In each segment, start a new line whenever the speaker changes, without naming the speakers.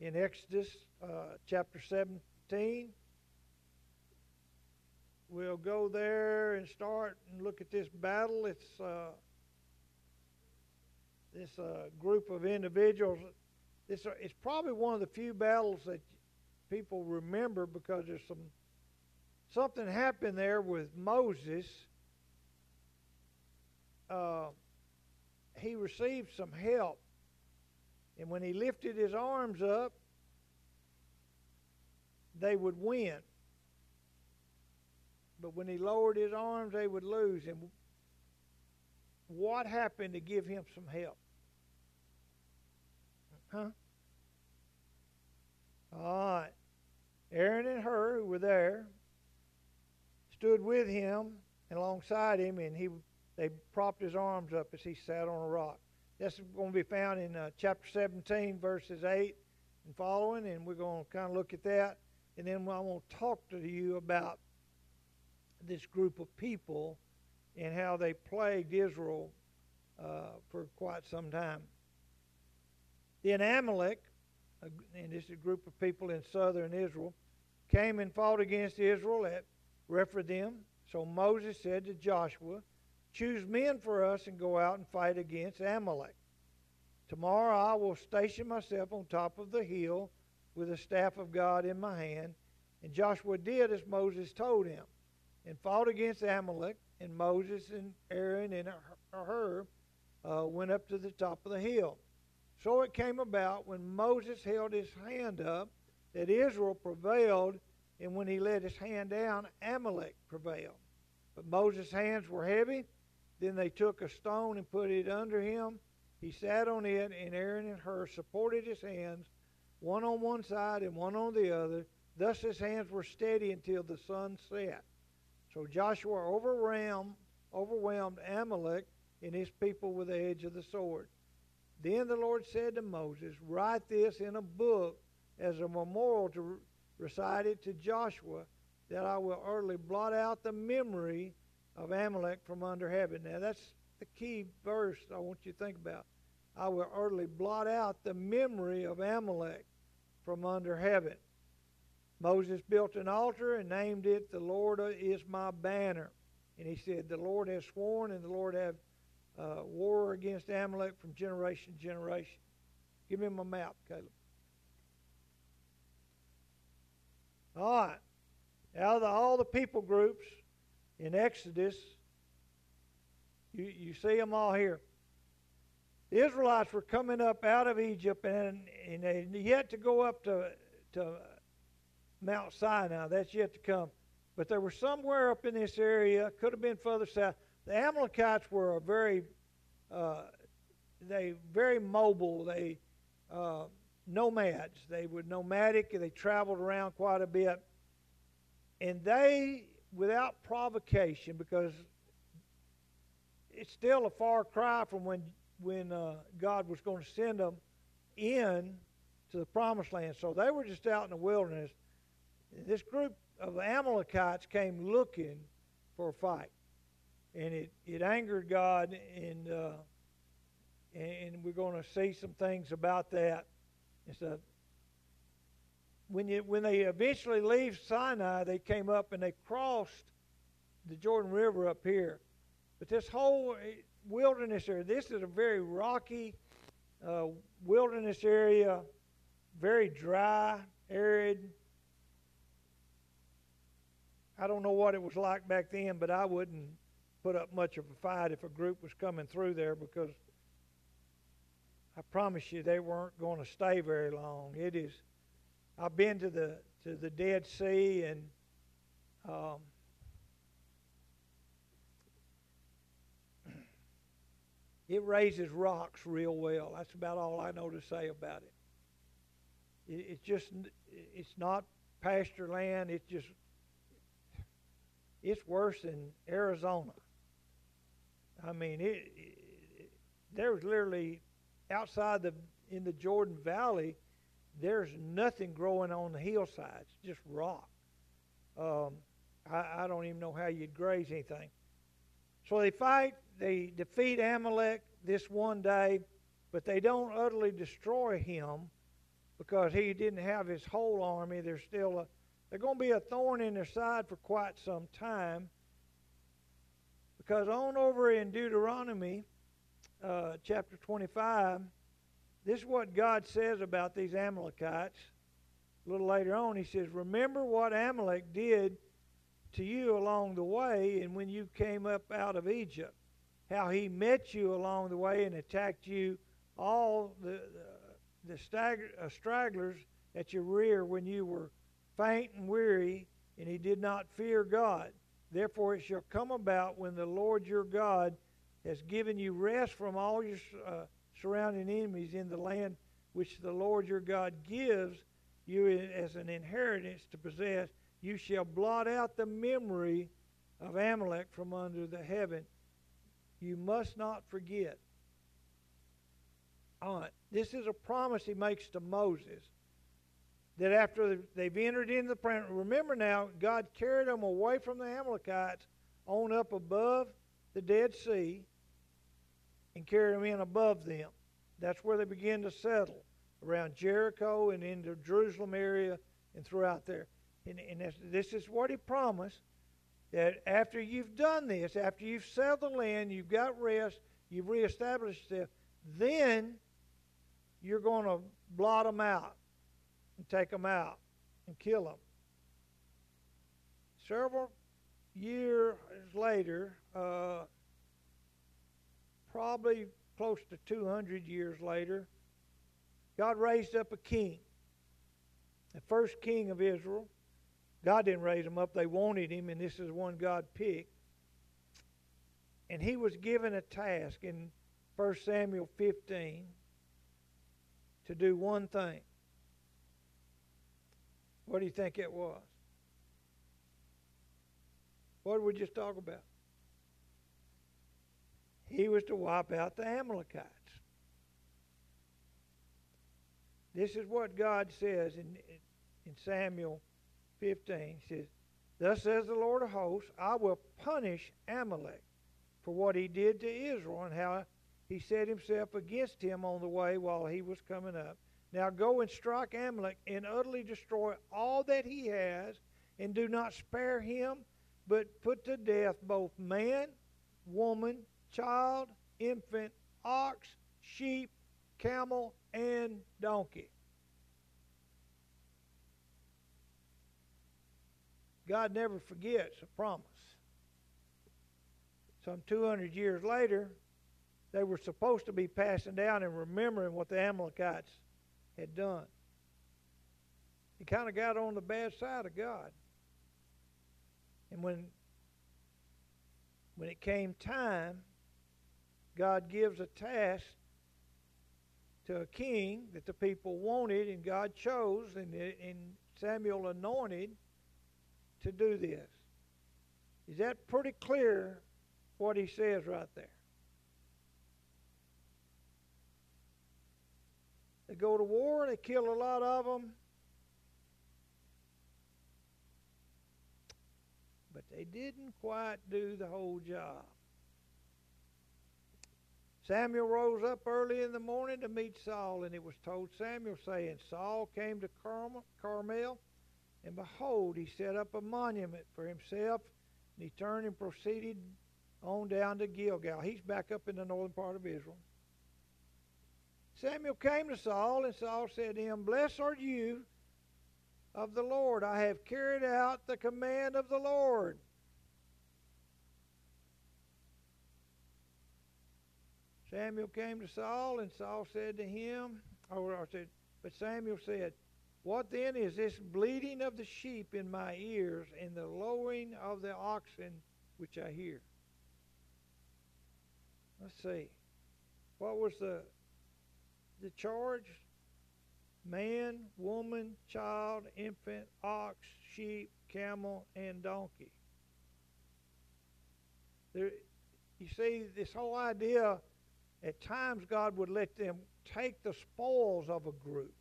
in Exodus uh, chapter 17. We'll go there and start and look at this battle. It's uh, this uh, group of individuals. This uh, it's probably one of the few battles that people remember because there's some something happened there with Moses. Uh, he received some help, and when he lifted his arms up, they would win. But when he lowered his arms, they would lose. And what happened to give him some help? Huh? All right. Aaron and Hur, who were there, stood with him and alongside him, and he they propped his arms up as he sat on a rock. That's going to be found in uh, chapter 17, verses 8 and following, and we're going to kind of look at that. And then I want to talk to you about this group of people and how they plagued Israel uh, for quite some time. Then Amalek, and this is a group of people in southern Israel, came and fought against Israel at Rephidim. So Moses said to Joshua, Choose men for us and go out and fight against Amalek. Tomorrow I will station myself on top of the hill with the staff of God in my hand. And Joshua did as Moses told him and fought against Amalek. And Moses and Aaron and Hur uh, went up to the top of the hill. So it came about when Moses held his hand up that Israel prevailed, and when he let his hand down, Amalek prevailed. But Moses' hands were heavy. Then they took a stone and put it under him. He sat on it, and Aaron and Hur supported his hands, one on one side and one on the other. Thus his hands were steady until the sun set. So Joshua overwhelmed, overwhelmed Amalek and his people with the edge of the sword. Then the Lord said to Moses, Write this in a book as a memorial to recite it to Joshua, that I will utterly blot out the memory of Amalek from under heaven. Now that's the key verse I want you to think about. I will utterly blot out the memory of Amalek from under heaven. Moses built an altar and named it, The Lord is my banner. And he said, The Lord has sworn and the Lord have uh, war against Amalek from generation to generation. Give me my map, Caleb. All right. Out of the, all the people groups in Exodus, you, you see them all here. The Israelites were coming up out of Egypt and, and they yet to go up to, to Mount Sinai. That's yet to come. But they were somewhere up in this area, could have been further south. The Amalekites were a very, uh, they very mobile. They uh, nomads. They were nomadic. They traveled around quite a bit, and they, without provocation, because it's still a far cry from when when uh, God was going to send them in to the promised land. So they were just out in the wilderness. This group of Amalekites came looking for a fight and it, it angered God, and uh, and we're going to see some things about that. And when you when they eventually leave Sinai, they came up and they crossed the Jordan River up here. But this whole eh, wilderness area, this is a very rocky uh, wilderness area, very dry, arid. I don't know what it was like back then, but I wouldn't put up much of a fight if a group was coming through there because I promise you they weren't going to stay very long. It is. I've been to the to the Dead Sea and um, it raises rocks real well. That's about all I know to say about it. it it's just it's not pasture land. It's just it's worse than Arizona. I mean, it, it, there was literally outside the in the Jordan Valley, there's nothing growing on the hillsides, just rock. Um, I, I don't even know how you'd graze anything. So they fight, they defeat Amalek this one day, but they don't utterly destroy him because he didn't have his whole army. There's still a, they're going to be a thorn in their side for quite some time. Because on over in Deuteronomy uh, chapter 25, this is what God says about these Amalekites. A little later on, he says, Remember what Amalek did to you along the way and when you came up out of Egypt, how he met you along the way and attacked you, all the, the, the uh, stragglers at your rear when you were faint and weary, and he did not fear God. Therefore, it shall come about when the Lord your God has given you rest from all your uh, surrounding enemies in the land which the Lord your God gives you as an inheritance to possess, you shall blot out the memory of Amalek from under the heaven. You must not forget. Right, this is a promise he makes to Moses that after they've entered into the planet, remember now, God carried them away from the Amalekites on up above the Dead Sea and carried them in above them. That's where they begin to settle around Jericho and into Jerusalem area and throughout there. And, and this is what he promised that after you've done this, after you've settled in, you've got rest, you've reestablished yourself, then you're going to blot them out and take them out and kill them. Several years later, uh, probably close to 200 years later, God raised up a king, the first king of Israel. God didn't raise him up, they wanted him, and this is one God picked. And he was given a task in 1 Samuel 15 to do one thing. What do you think it was? What did we just talk about? He was to wipe out the Amalekites. This is what God says in, in Samuel 15. He says, Thus says the Lord of hosts, I will punish Amalek for what he did to Israel and how he set himself against him on the way while he was coming up. Now go and strike Amalek and utterly destroy all that he has, and do not spare him, but put to death both man, woman, child, infant, ox, sheep, camel, and donkey. God never forgets a promise. Some 200 years later, they were supposed to be passing down and remembering what the Amalekites had done. He kind of got on the bad side of God. And when when it came time, God gives a task to a king that the people wanted, and God chose, and, and Samuel anointed to do this. Is that pretty clear what he says right there? They go to war, they kill a lot of them. But they didn't quite do the whole job. Samuel rose up early in the morning to meet Saul, and it was told Samuel, saying, Saul came to Carmel, and behold, he set up a monument for himself, and he turned and proceeded on down to Gilgal. He's back up in the northern part of Israel. Samuel came to Saul, and Saul said to him, Blessed are you of the Lord. I have carried out the command of the Lord. Samuel came to Saul, and Saul said to him, or I said, but Samuel said, What then is this bleating of the sheep in my ears and the lowing of the oxen which I hear? Let's see. What was the the charge? Man, woman, child, infant, ox, sheep, camel, and donkey. There, you see, this whole idea at times, God would let them take the spoils of a group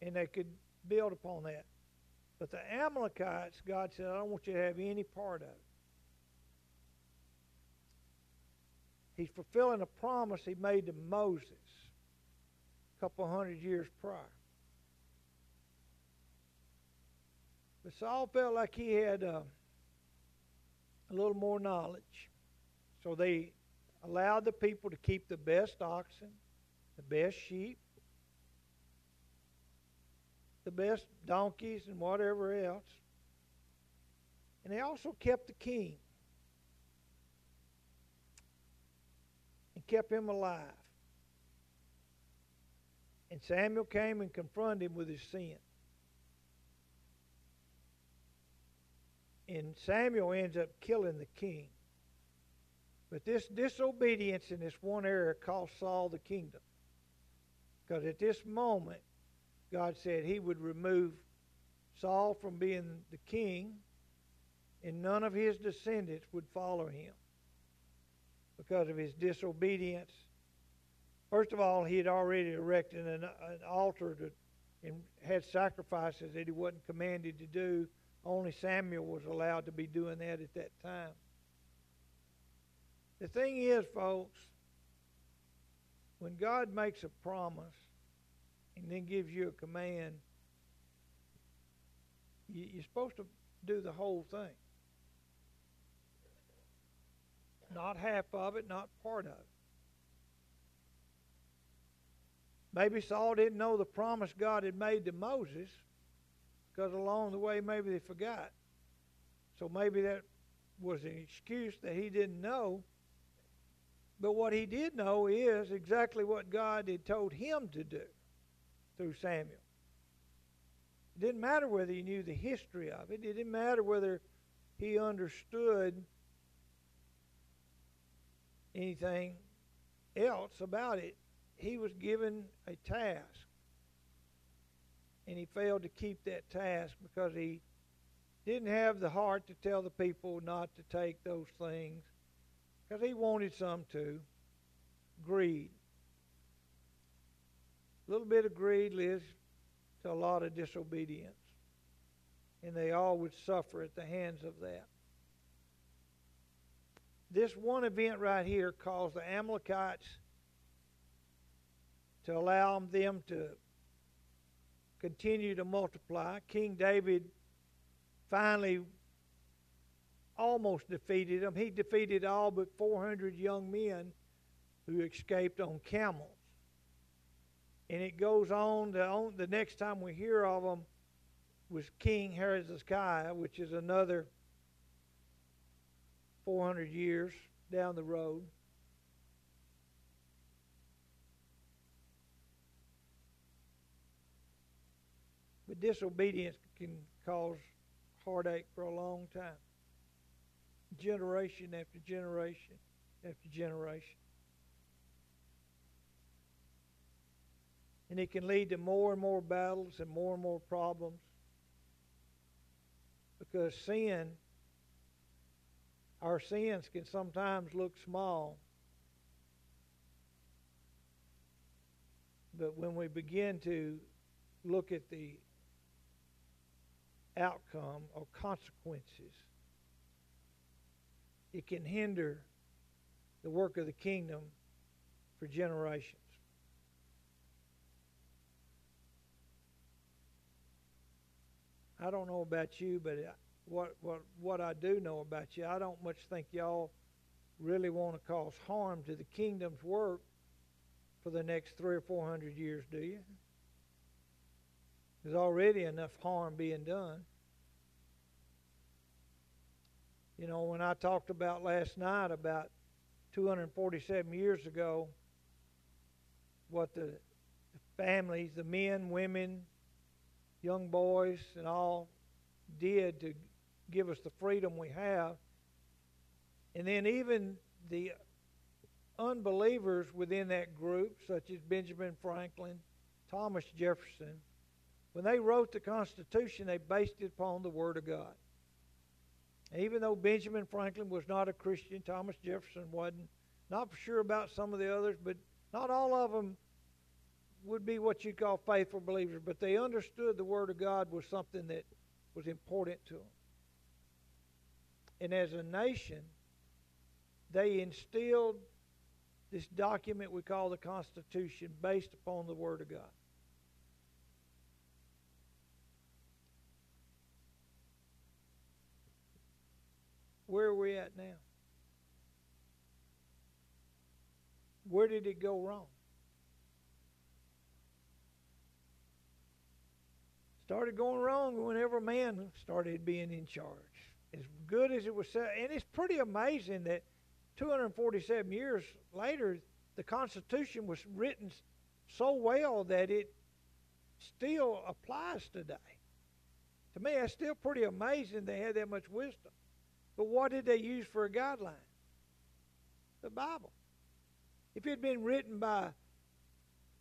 and they could build upon that. But the Amalekites, God said, I don't want you to have any part of it. He's fulfilling a promise he made to Moses. a couple hundred years prior. But Saul felt like he had uh, a little more knowledge. So they allowed the people to keep the best oxen, the best sheep, the best donkeys, and whatever else. And they also kept the king and kept him alive. And Samuel came and confronted him with his sin. And Samuel ends up killing the king. But this disobedience in this one area cost Saul the kingdom. Because at this moment, God said he would remove Saul from being the king, and none of his descendants would follow him because of his disobedience. First of all, he had already erected an, an altar to, and had sacrifices that he wasn't commanded to do. Only Samuel was allowed to be doing that at that time. The thing is, folks, when God makes a promise and then gives you a command, you're supposed to do the whole thing. Not half of it, not part of it. Maybe Saul didn't know the promise God had made to Moses because along the way maybe they forgot. So maybe that was an excuse that he didn't know. But what he did know is exactly what God had told him to do through Samuel. It didn't matter whether he knew the history of it, it didn't matter whether he understood anything else about it. He was given a task. And he failed to keep that task because he didn't have the heart to tell the people not to take those things because he wanted some too. Greed. A little bit of greed leads to a lot of disobedience. And they all would suffer at the hands of that. This one event right here caused the Amalekites to allow them to continue to multiply. King David finally almost defeated them. He defeated all but 400 young men who escaped on camels. And it goes on, to, on the next time we hear of them was King Hezekiah, which is another 400 years down the road. But disobedience can cause heartache for a long time. Generation after generation after generation. And it can lead to more and more battles and more and more problems. Because sin, our sins can sometimes look small. But when we begin to look at the outcome or consequences, it can hinder the work of the kingdom for generations. I don't know about you, but what what what I do know about you, I don't much think y'all really want to cause harm to the kingdom's work for the next three or four hundred years, do you? There's already enough harm being done. You know, when I talked about last night about 247 years ago, what the, families, the men, women, young boys, and all did to give us the freedom we have. And then even the unbelievers within that group, such as Benjamin Franklin, Thomas Jefferson, when they wrote the Constitution, they based it upon the Word of God. Even though Benjamin Franklin was not a Christian, Thomas Jefferson wasn't. Not for sure about some of the others, but not all of them would be what you call faithful believers. But they understood the Word of God was something that was important to them. And as a nation, they instilled this document we call the Constitution based upon the Word of God. Where are we at now? Where did it go wrong? Started going wrong whenever man started being in charge. As good as it was and it's pretty amazing that 247 years later, the Constitution was written so well that it still applies today. To me, that's still pretty amazing they had that much wisdom. But what did they use for a guideline? The Bible. If it had been written by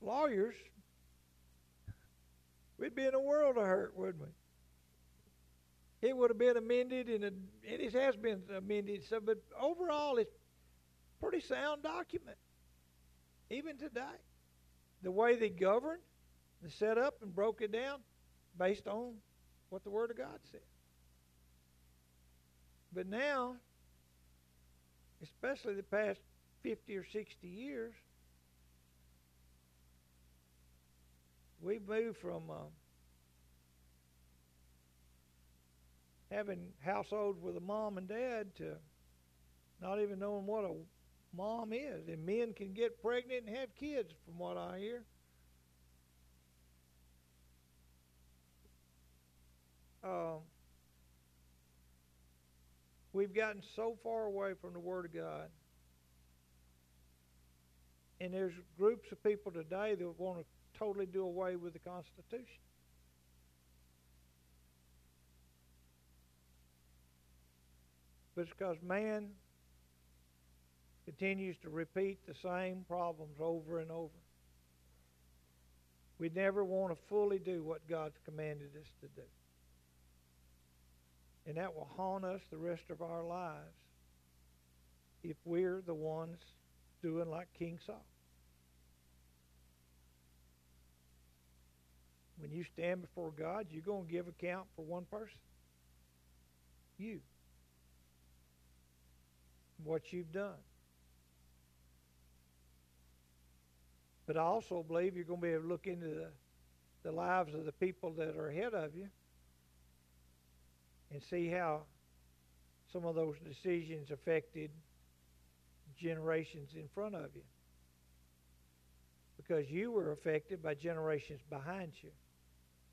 lawyers, we'd be in a world of hurt, wouldn't we? It would have been amended, and, it has been amended. So, but overall, it's pretty sound document, even today. The way they governed, they set up and broke it down based on what the Word of God said. But now, especially the past 50 or 60 years, we've moved from uh, having households with a mom and dad to not even knowing what a mom is. And men can get pregnant and have kids, from what I hear. Um, we've gotten so far away from the Word of God. And there's groups of people today that want to totally do away with the Constitution. But it's because man continues to repeat the same problems over and over. We never want to fully do what God's commanded us to do. And that will haunt us the rest of our lives if we're the ones doing like King Saul. When you stand before God, you're going to give account for one person. You. What you've done. But I also believe you're going to be able to look into the, the lives of the people that are ahead of you and see how some of those decisions affected generations in front of you. Because you were affected by generations behind you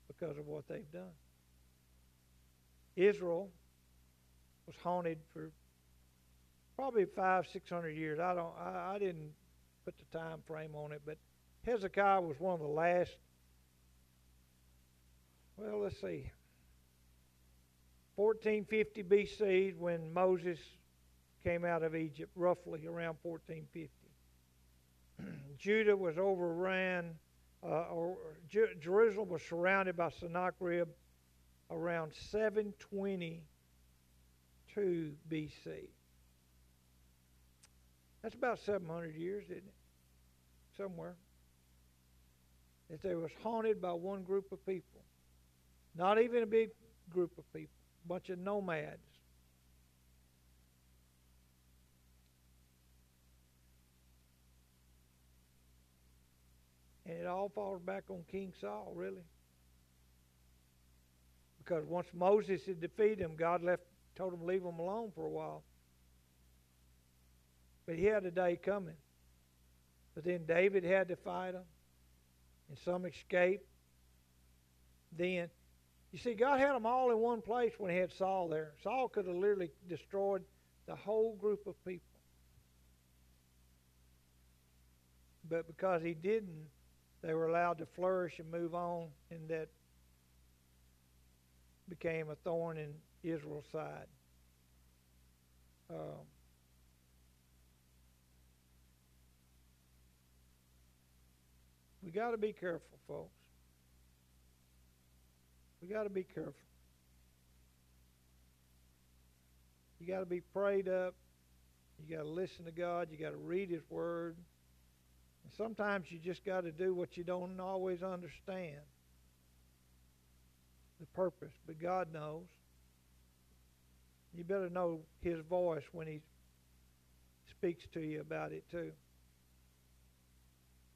because of what they've done. Israel was haunted for probably five, six hundred years. I don't. I, I didn't put the time frame on it, but Hezekiah was one of the last. Well, let's see. 1450 BC when Moses came out of Egypt, roughly around 1450. Judah was overran, uh, or Jer- Jerusalem was surrounded by Sennacherib around 722 BC. That's about 700 years, isn't it? Somewhere. That they was haunted by one group of people. Not even a big group of people. Bunch of nomads. And it all falls back on King Saul, really. Because once Moses had defeated him, God left, told him to leave him alone for a while. But he had a day coming. But then David had to fight him, and some escaped. Then, you see, God had them all in one place when he had Saul there. Saul could have literally destroyed the whole group of people. But because he didn't, they were allowed to flourish and move on, and that became a thorn in Israel's side. Um, We got to be careful, folks. We got to be careful. You got to be prayed up. You got to listen to God. You got to read His Word. And sometimes you just got to do what you don't always understand the purpose, but God knows. You better know His voice when He speaks to you about it, too.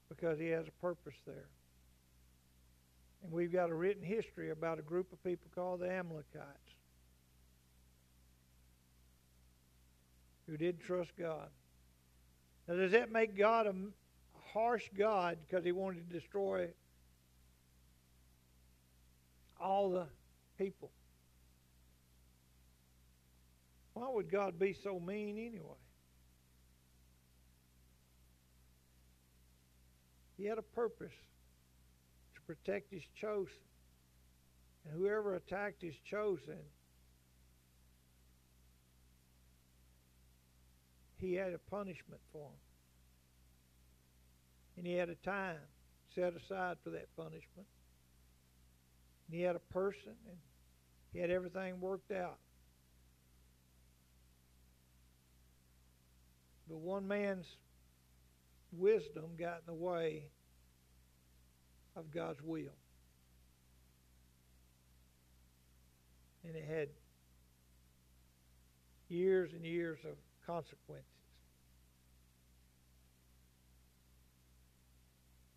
because he has a purpose there. And we've got a written history about a group of people called the Amalekites who did trust God. Now, does that make God a, a harsh God because he wanted to destroy all the people? Why would God be so mean anyway? He had a purpose protect his chosen. And whoever attacked his chosen, he had a punishment for him. And he had a time set aside for that punishment. And he had a person, and he had everything worked out. But one man's wisdom got in the way of God's will. And it had years and years of consequences.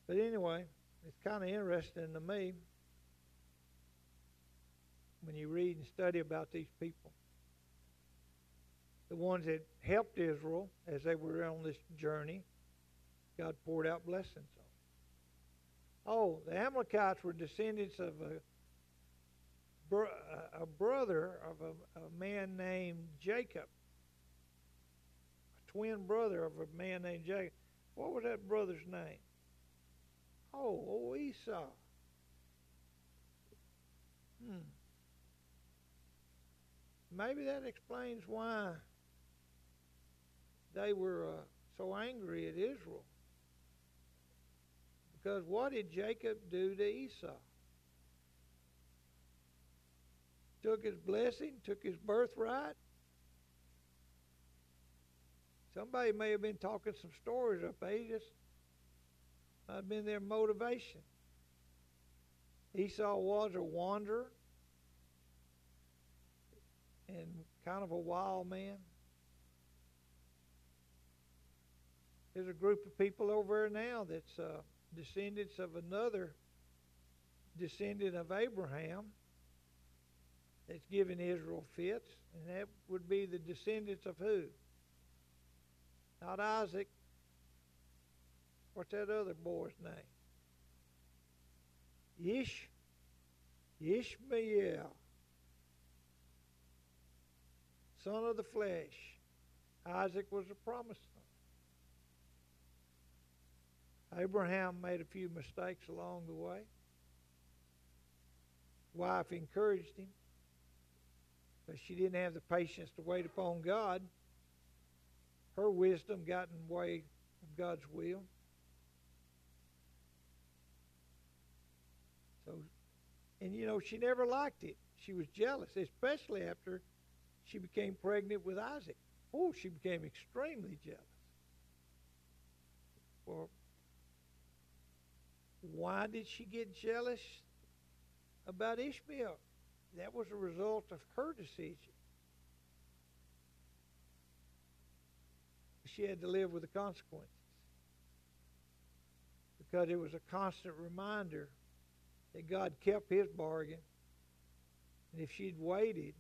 But anyway, it's kind of interesting to me when you read and study about these people. The ones that helped Israel as they were on this journey, God poured out blessings. Oh, the Amalekites were descendants of a, a brother of a, a man named Jacob, a twin brother of a man named Jacob. What was that brother's name? Oh, oh Esau. Hmm. Maybe that explains why they were uh, so angry at Israel. Because what did Jacob do to Esau? Took his blessing, took his birthright. Somebody may have been talking some stories up there. Just might have been their motivation. Esau was a wanderer and kind of a wild man. There's a group of people over there now that's uh, descendants of another descendant of Abraham that's given Israel fits, and that would be the descendants of who? Not Isaac. What's that other boy's name? Ish, Ishmael, son of the flesh. Isaac was a promised Abraham made a few mistakes along the way. Wife encouraged him, but she didn't have the patience to wait upon God. Her wisdom got in the way of God's will. So, and you know, she never liked it. She was jealous, especially after she became pregnant with Isaac. Oh, she became extremely jealous. Well, why did she get jealous about Ishmael? That was a result of her decision. She had to live with the consequences because it was a constant reminder that God kept his bargain. And if she'd waited,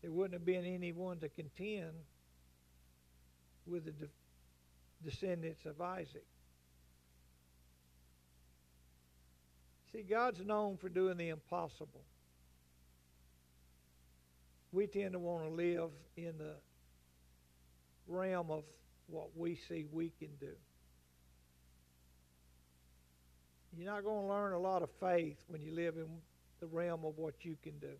there wouldn't have been anyone to contend with the de- descendants of Isaac. See, God's known for doing the impossible. We tend to want to live in the realm of what we see we can do. You're not going to learn a lot of faith when you live in the realm of what you can do.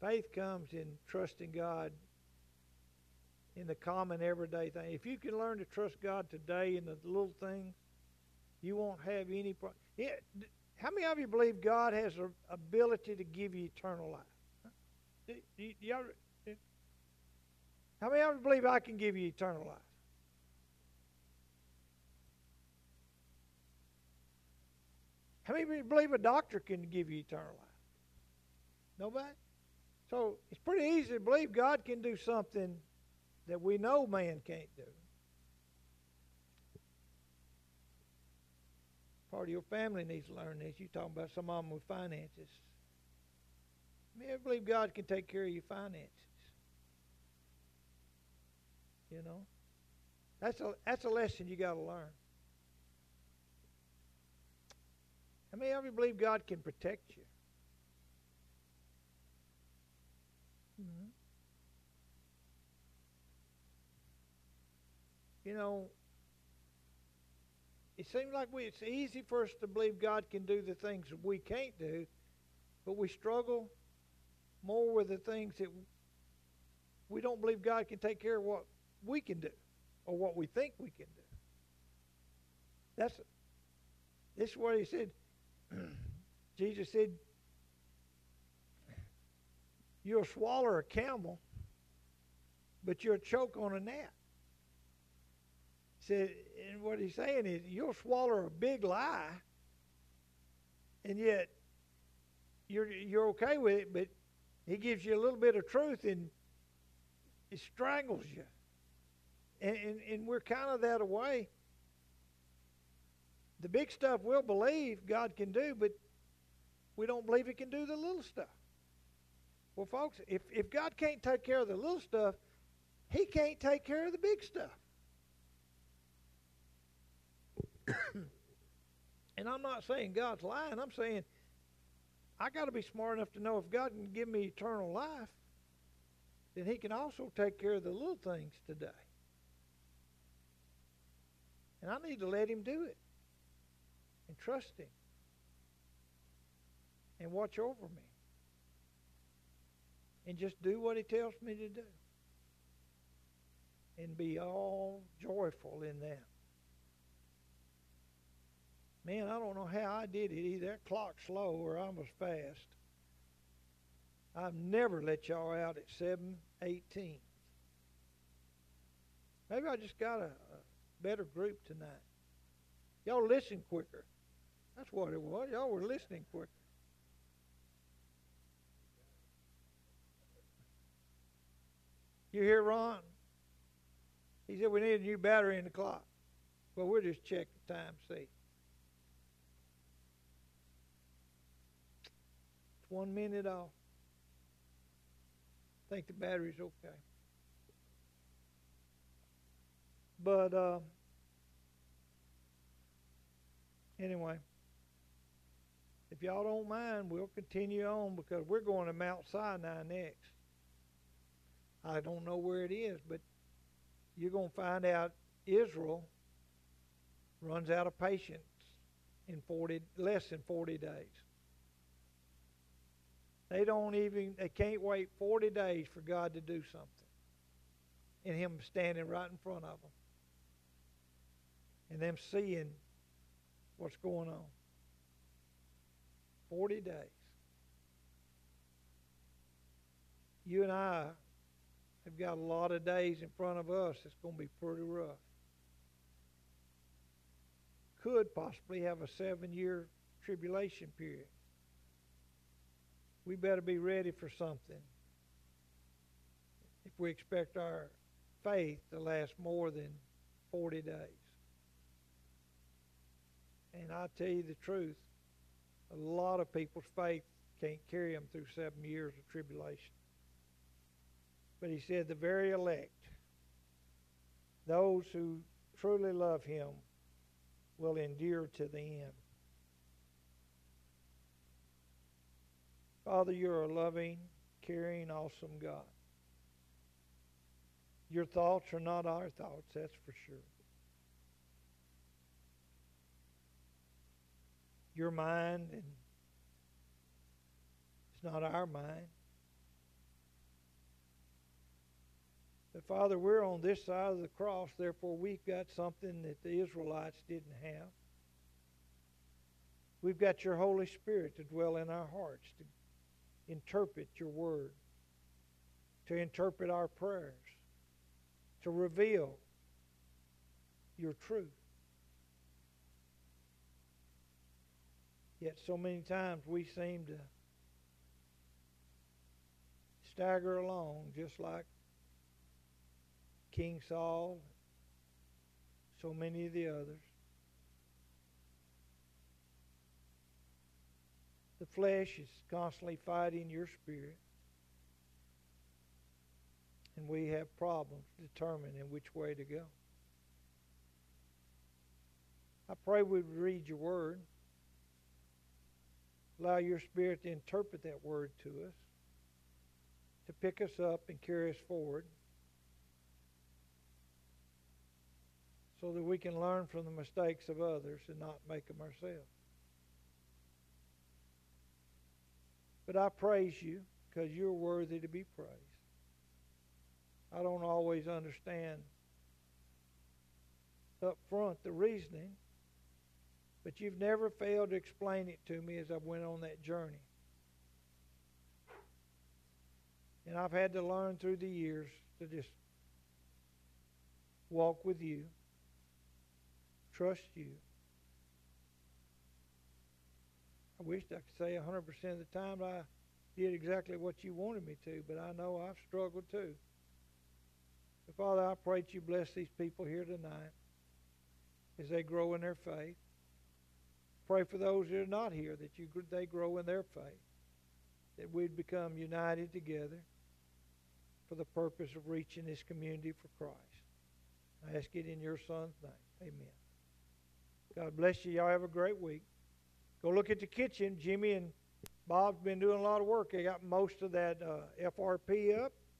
Faith comes in trusting God in the common everyday thing. If you can learn to trust God today in the little things, you won't have any problem. How many of you believe God has the ability to give you eternal life? Do, do, do how many of you believe I can give you eternal life? How many of you believe a doctor can give you eternal life? Nobody? So it's pretty easy to believe God can do something that we know man can't do. Part of your family needs to learn this. You're talking about some of them with finances. I I believe God can take care of your finances. You know, that's a that's a lesson you got to learn. I mean, I believe God can protect you. Mm-hmm. You know, it seems like we, it's easy for us to believe God can do the things we can't do, but we struggle more with the things that we don't believe God can take care of what we can do or what we think we can do. That's this is what he said. Jesus said, You'll swallow a camel, but you'll choke on a gnat. Said, and what he's saying is you'll swallow a big lie, and yet you're you're okay with it, but he gives you a little bit of truth and it strangles you. And, and, and we're kind of that away. The big stuff we'll believe God can do, but we don't believe He can do the little stuff. Well, folks, if, if God can't take care of the little stuff, He can't take care of the big stuff. and I'm not saying God's lying. I'm saying I got to be smart enough to know if God can give me eternal life, then He can also take care of the little things today. And I need to let Him do it and trust Him and watch over me and just do what He tells me to do and be all joyful in that. Man, I don't know how I did it. Either that slow or I was fast. I've never let y'all out at 718. Maybe I just got a, a better group tonight. Y'all listen quicker. That's what it was. Y'all were listening quicker. You hear Ron? He said we need a new battery in the clock. Well, we'll just check the time, see. One minute off. I think the battery's okay. But uh, anyway, if y'all don't mind, we'll continue on because we're going to Mount Sinai next. I don't know where it is, but you're going to find out Israel runs out of patience in 40 less than 40 days. They don't even they can't wait 40 days for God to do something. And him standing right in front of them. And them seeing what's going on. 40 days. You and I have got a lot of days in front of us that's going to be pretty rough. Could possibly have a seven year tribulation period. We better be ready for something if we expect our faith to last more than 40 days. And I tell you the truth, a lot of people's faith can't carry them through seven years of tribulation. But he said, the very elect, those who truly love him, will endure to the end. Father, you're a loving, caring, awesome God. Your thoughts are not our thoughts, that's for sure. Your mind and it's not our mind. But Father, we're on this side of the cross, therefore we've got something that the Israelites didn't have. We've got your Holy Spirit to dwell in our hearts, to interpret your word, to interpret our prayers, to reveal your truth. Yet so many times we seem to stagger along just like King Saul, so many of the others. Flesh is constantly fighting your spirit. And we have problems determining which way to go. I pray we would read your word. Allow your spirit to interpret that word to us, to pick us up and carry us forward, so that we can learn from the mistakes of others and not make them ourselves. But I praise you because you're worthy to be praised. I don't always understand up front the reasoning, but you've never failed to explain it to me as I went on that journey. And I've had to learn through the years to just walk with you, trust you. I wish I could say 100% of the time I did exactly what you wanted me to, but I know I've struggled too. Father, I pray that you bless these people here tonight as they grow in their faith. Pray for those that are not here that you they grow in their faith, that we'd become united together for the purpose of reaching this community for Christ. I ask it in your Son's name. Amen. God bless you. Y'all have a great week. Go look at the kitchen. Jimmy and Bob's been doing a lot of work. They got most of that uh, FRP up.